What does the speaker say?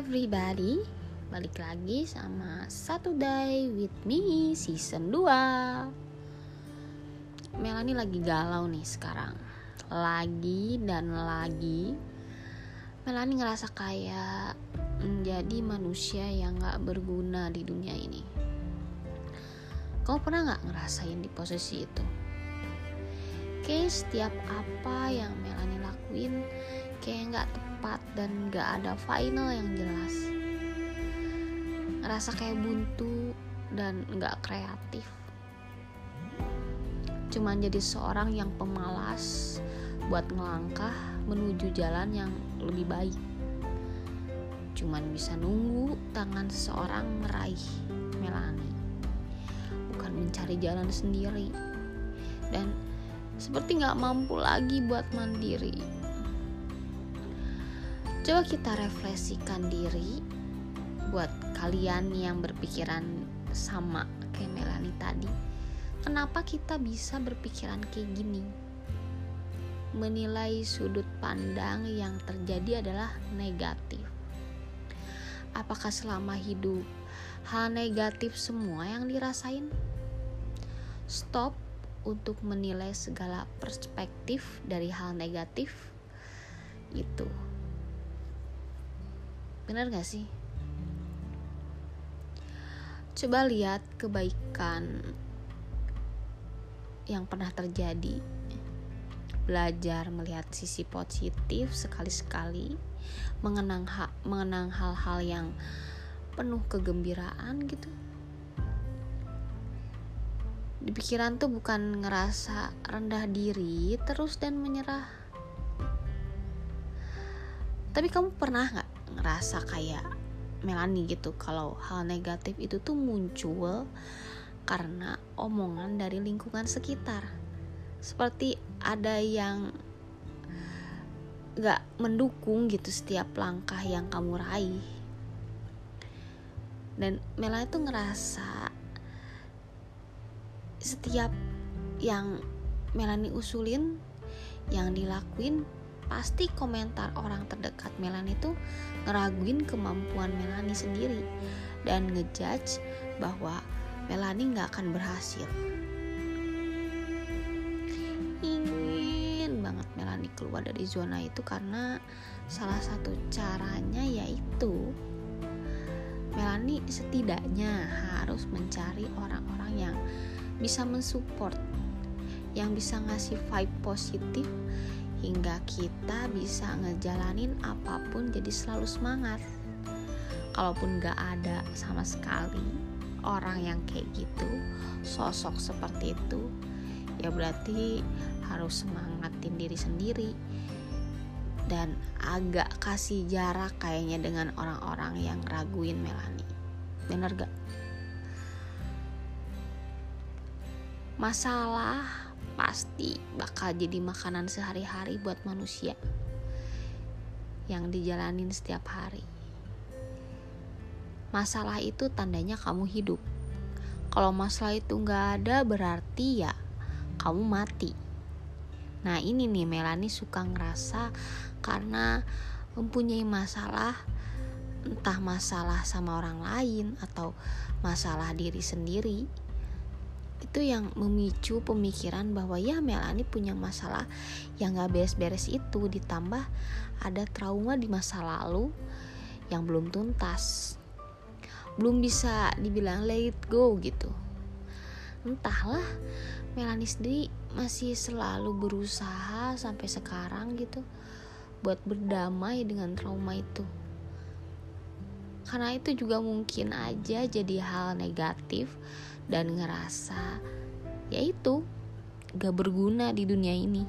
everybody. Balik lagi sama Satu Day with me season 2 Melani lagi galau nih sekarang. Lagi dan lagi Melani ngerasa kayak Menjadi manusia yang gak berguna di dunia ini. Kamu pernah gak ngerasain di posisi itu? Kayak setiap apa yang Melani lakuin Kayak gak tepat dan gak ada final yang jelas. Ngerasa kayak buntu dan gak kreatif. Cuman jadi seorang yang pemalas buat ngelangkah menuju jalan yang lebih baik. Cuman bisa nunggu tangan seseorang meraih Melani bukan mencari jalan sendiri. Dan seperti gak mampu lagi buat mandiri Coba kita refleksikan diri buat kalian yang berpikiran sama kayak Melani tadi. Kenapa kita bisa berpikiran kayak gini? Menilai sudut pandang yang terjadi adalah negatif. Apakah selama hidup hal negatif semua yang dirasain? Stop untuk menilai segala perspektif dari hal negatif itu Bener gak sih? Coba lihat kebaikan yang pernah terjadi. Belajar melihat sisi positif sekali-sekali, mengenang mengenang hal-hal yang penuh kegembiraan gitu. Di pikiran tuh bukan ngerasa rendah diri terus dan menyerah. Tapi kamu pernah nggak ngerasa kayak Melani gitu kalau hal negatif itu tuh muncul karena omongan dari lingkungan sekitar seperti ada yang gak mendukung gitu setiap langkah yang kamu raih dan Melani tuh ngerasa setiap yang Melani usulin yang dilakuin pasti komentar orang terdekat Melani itu ngeraguin kemampuan Melani sendiri dan ngejudge bahwa Melani nggak akan berhasil. Ingin banget Melani keluar dari zona itu karena salah satu caranya yaitu Melani setidaknya harus mencari orang-orang yang bisa mensupport, yang bisa ngasih vibe positif hingga kita bisa ngejalanin apa pun jadi selalu semangat. Kalaupun gak ada sama sekali orang yang kayak gitu sosok seperti itu ya berarti harus semangatin diri sendiri. Dan agak kasih jarak kayaknya dengan orang-orang yang raguin Melani bener gak? Masalah pasti bakal jadi makanan sehari-hari buat manusia yang dijalanin setiap hari. Masalah itu tandanya kamu hidup. Kalau masalah itu nggak ada berarti ya kamu mati. Nah ini nih Melani suka ngerasa karena mempunyai masalah entah masalah sama orang lain atau masalah diri sendiri itu yang memicu pemikiran bahwa ya Melani punya masalah yang gak beres-beres itu ditambah ada trauma di masa lalu yang belum tuntas. Belum bisa dibilang let go gitu. Entahlah Melani sendiri masih selalu berusaha sampai sekarang gitu buat berdamai dengan trauma itu karena itu juga mungkin aja jadi hal negatif dan ngerasa yaitu gak berguna di dunia ini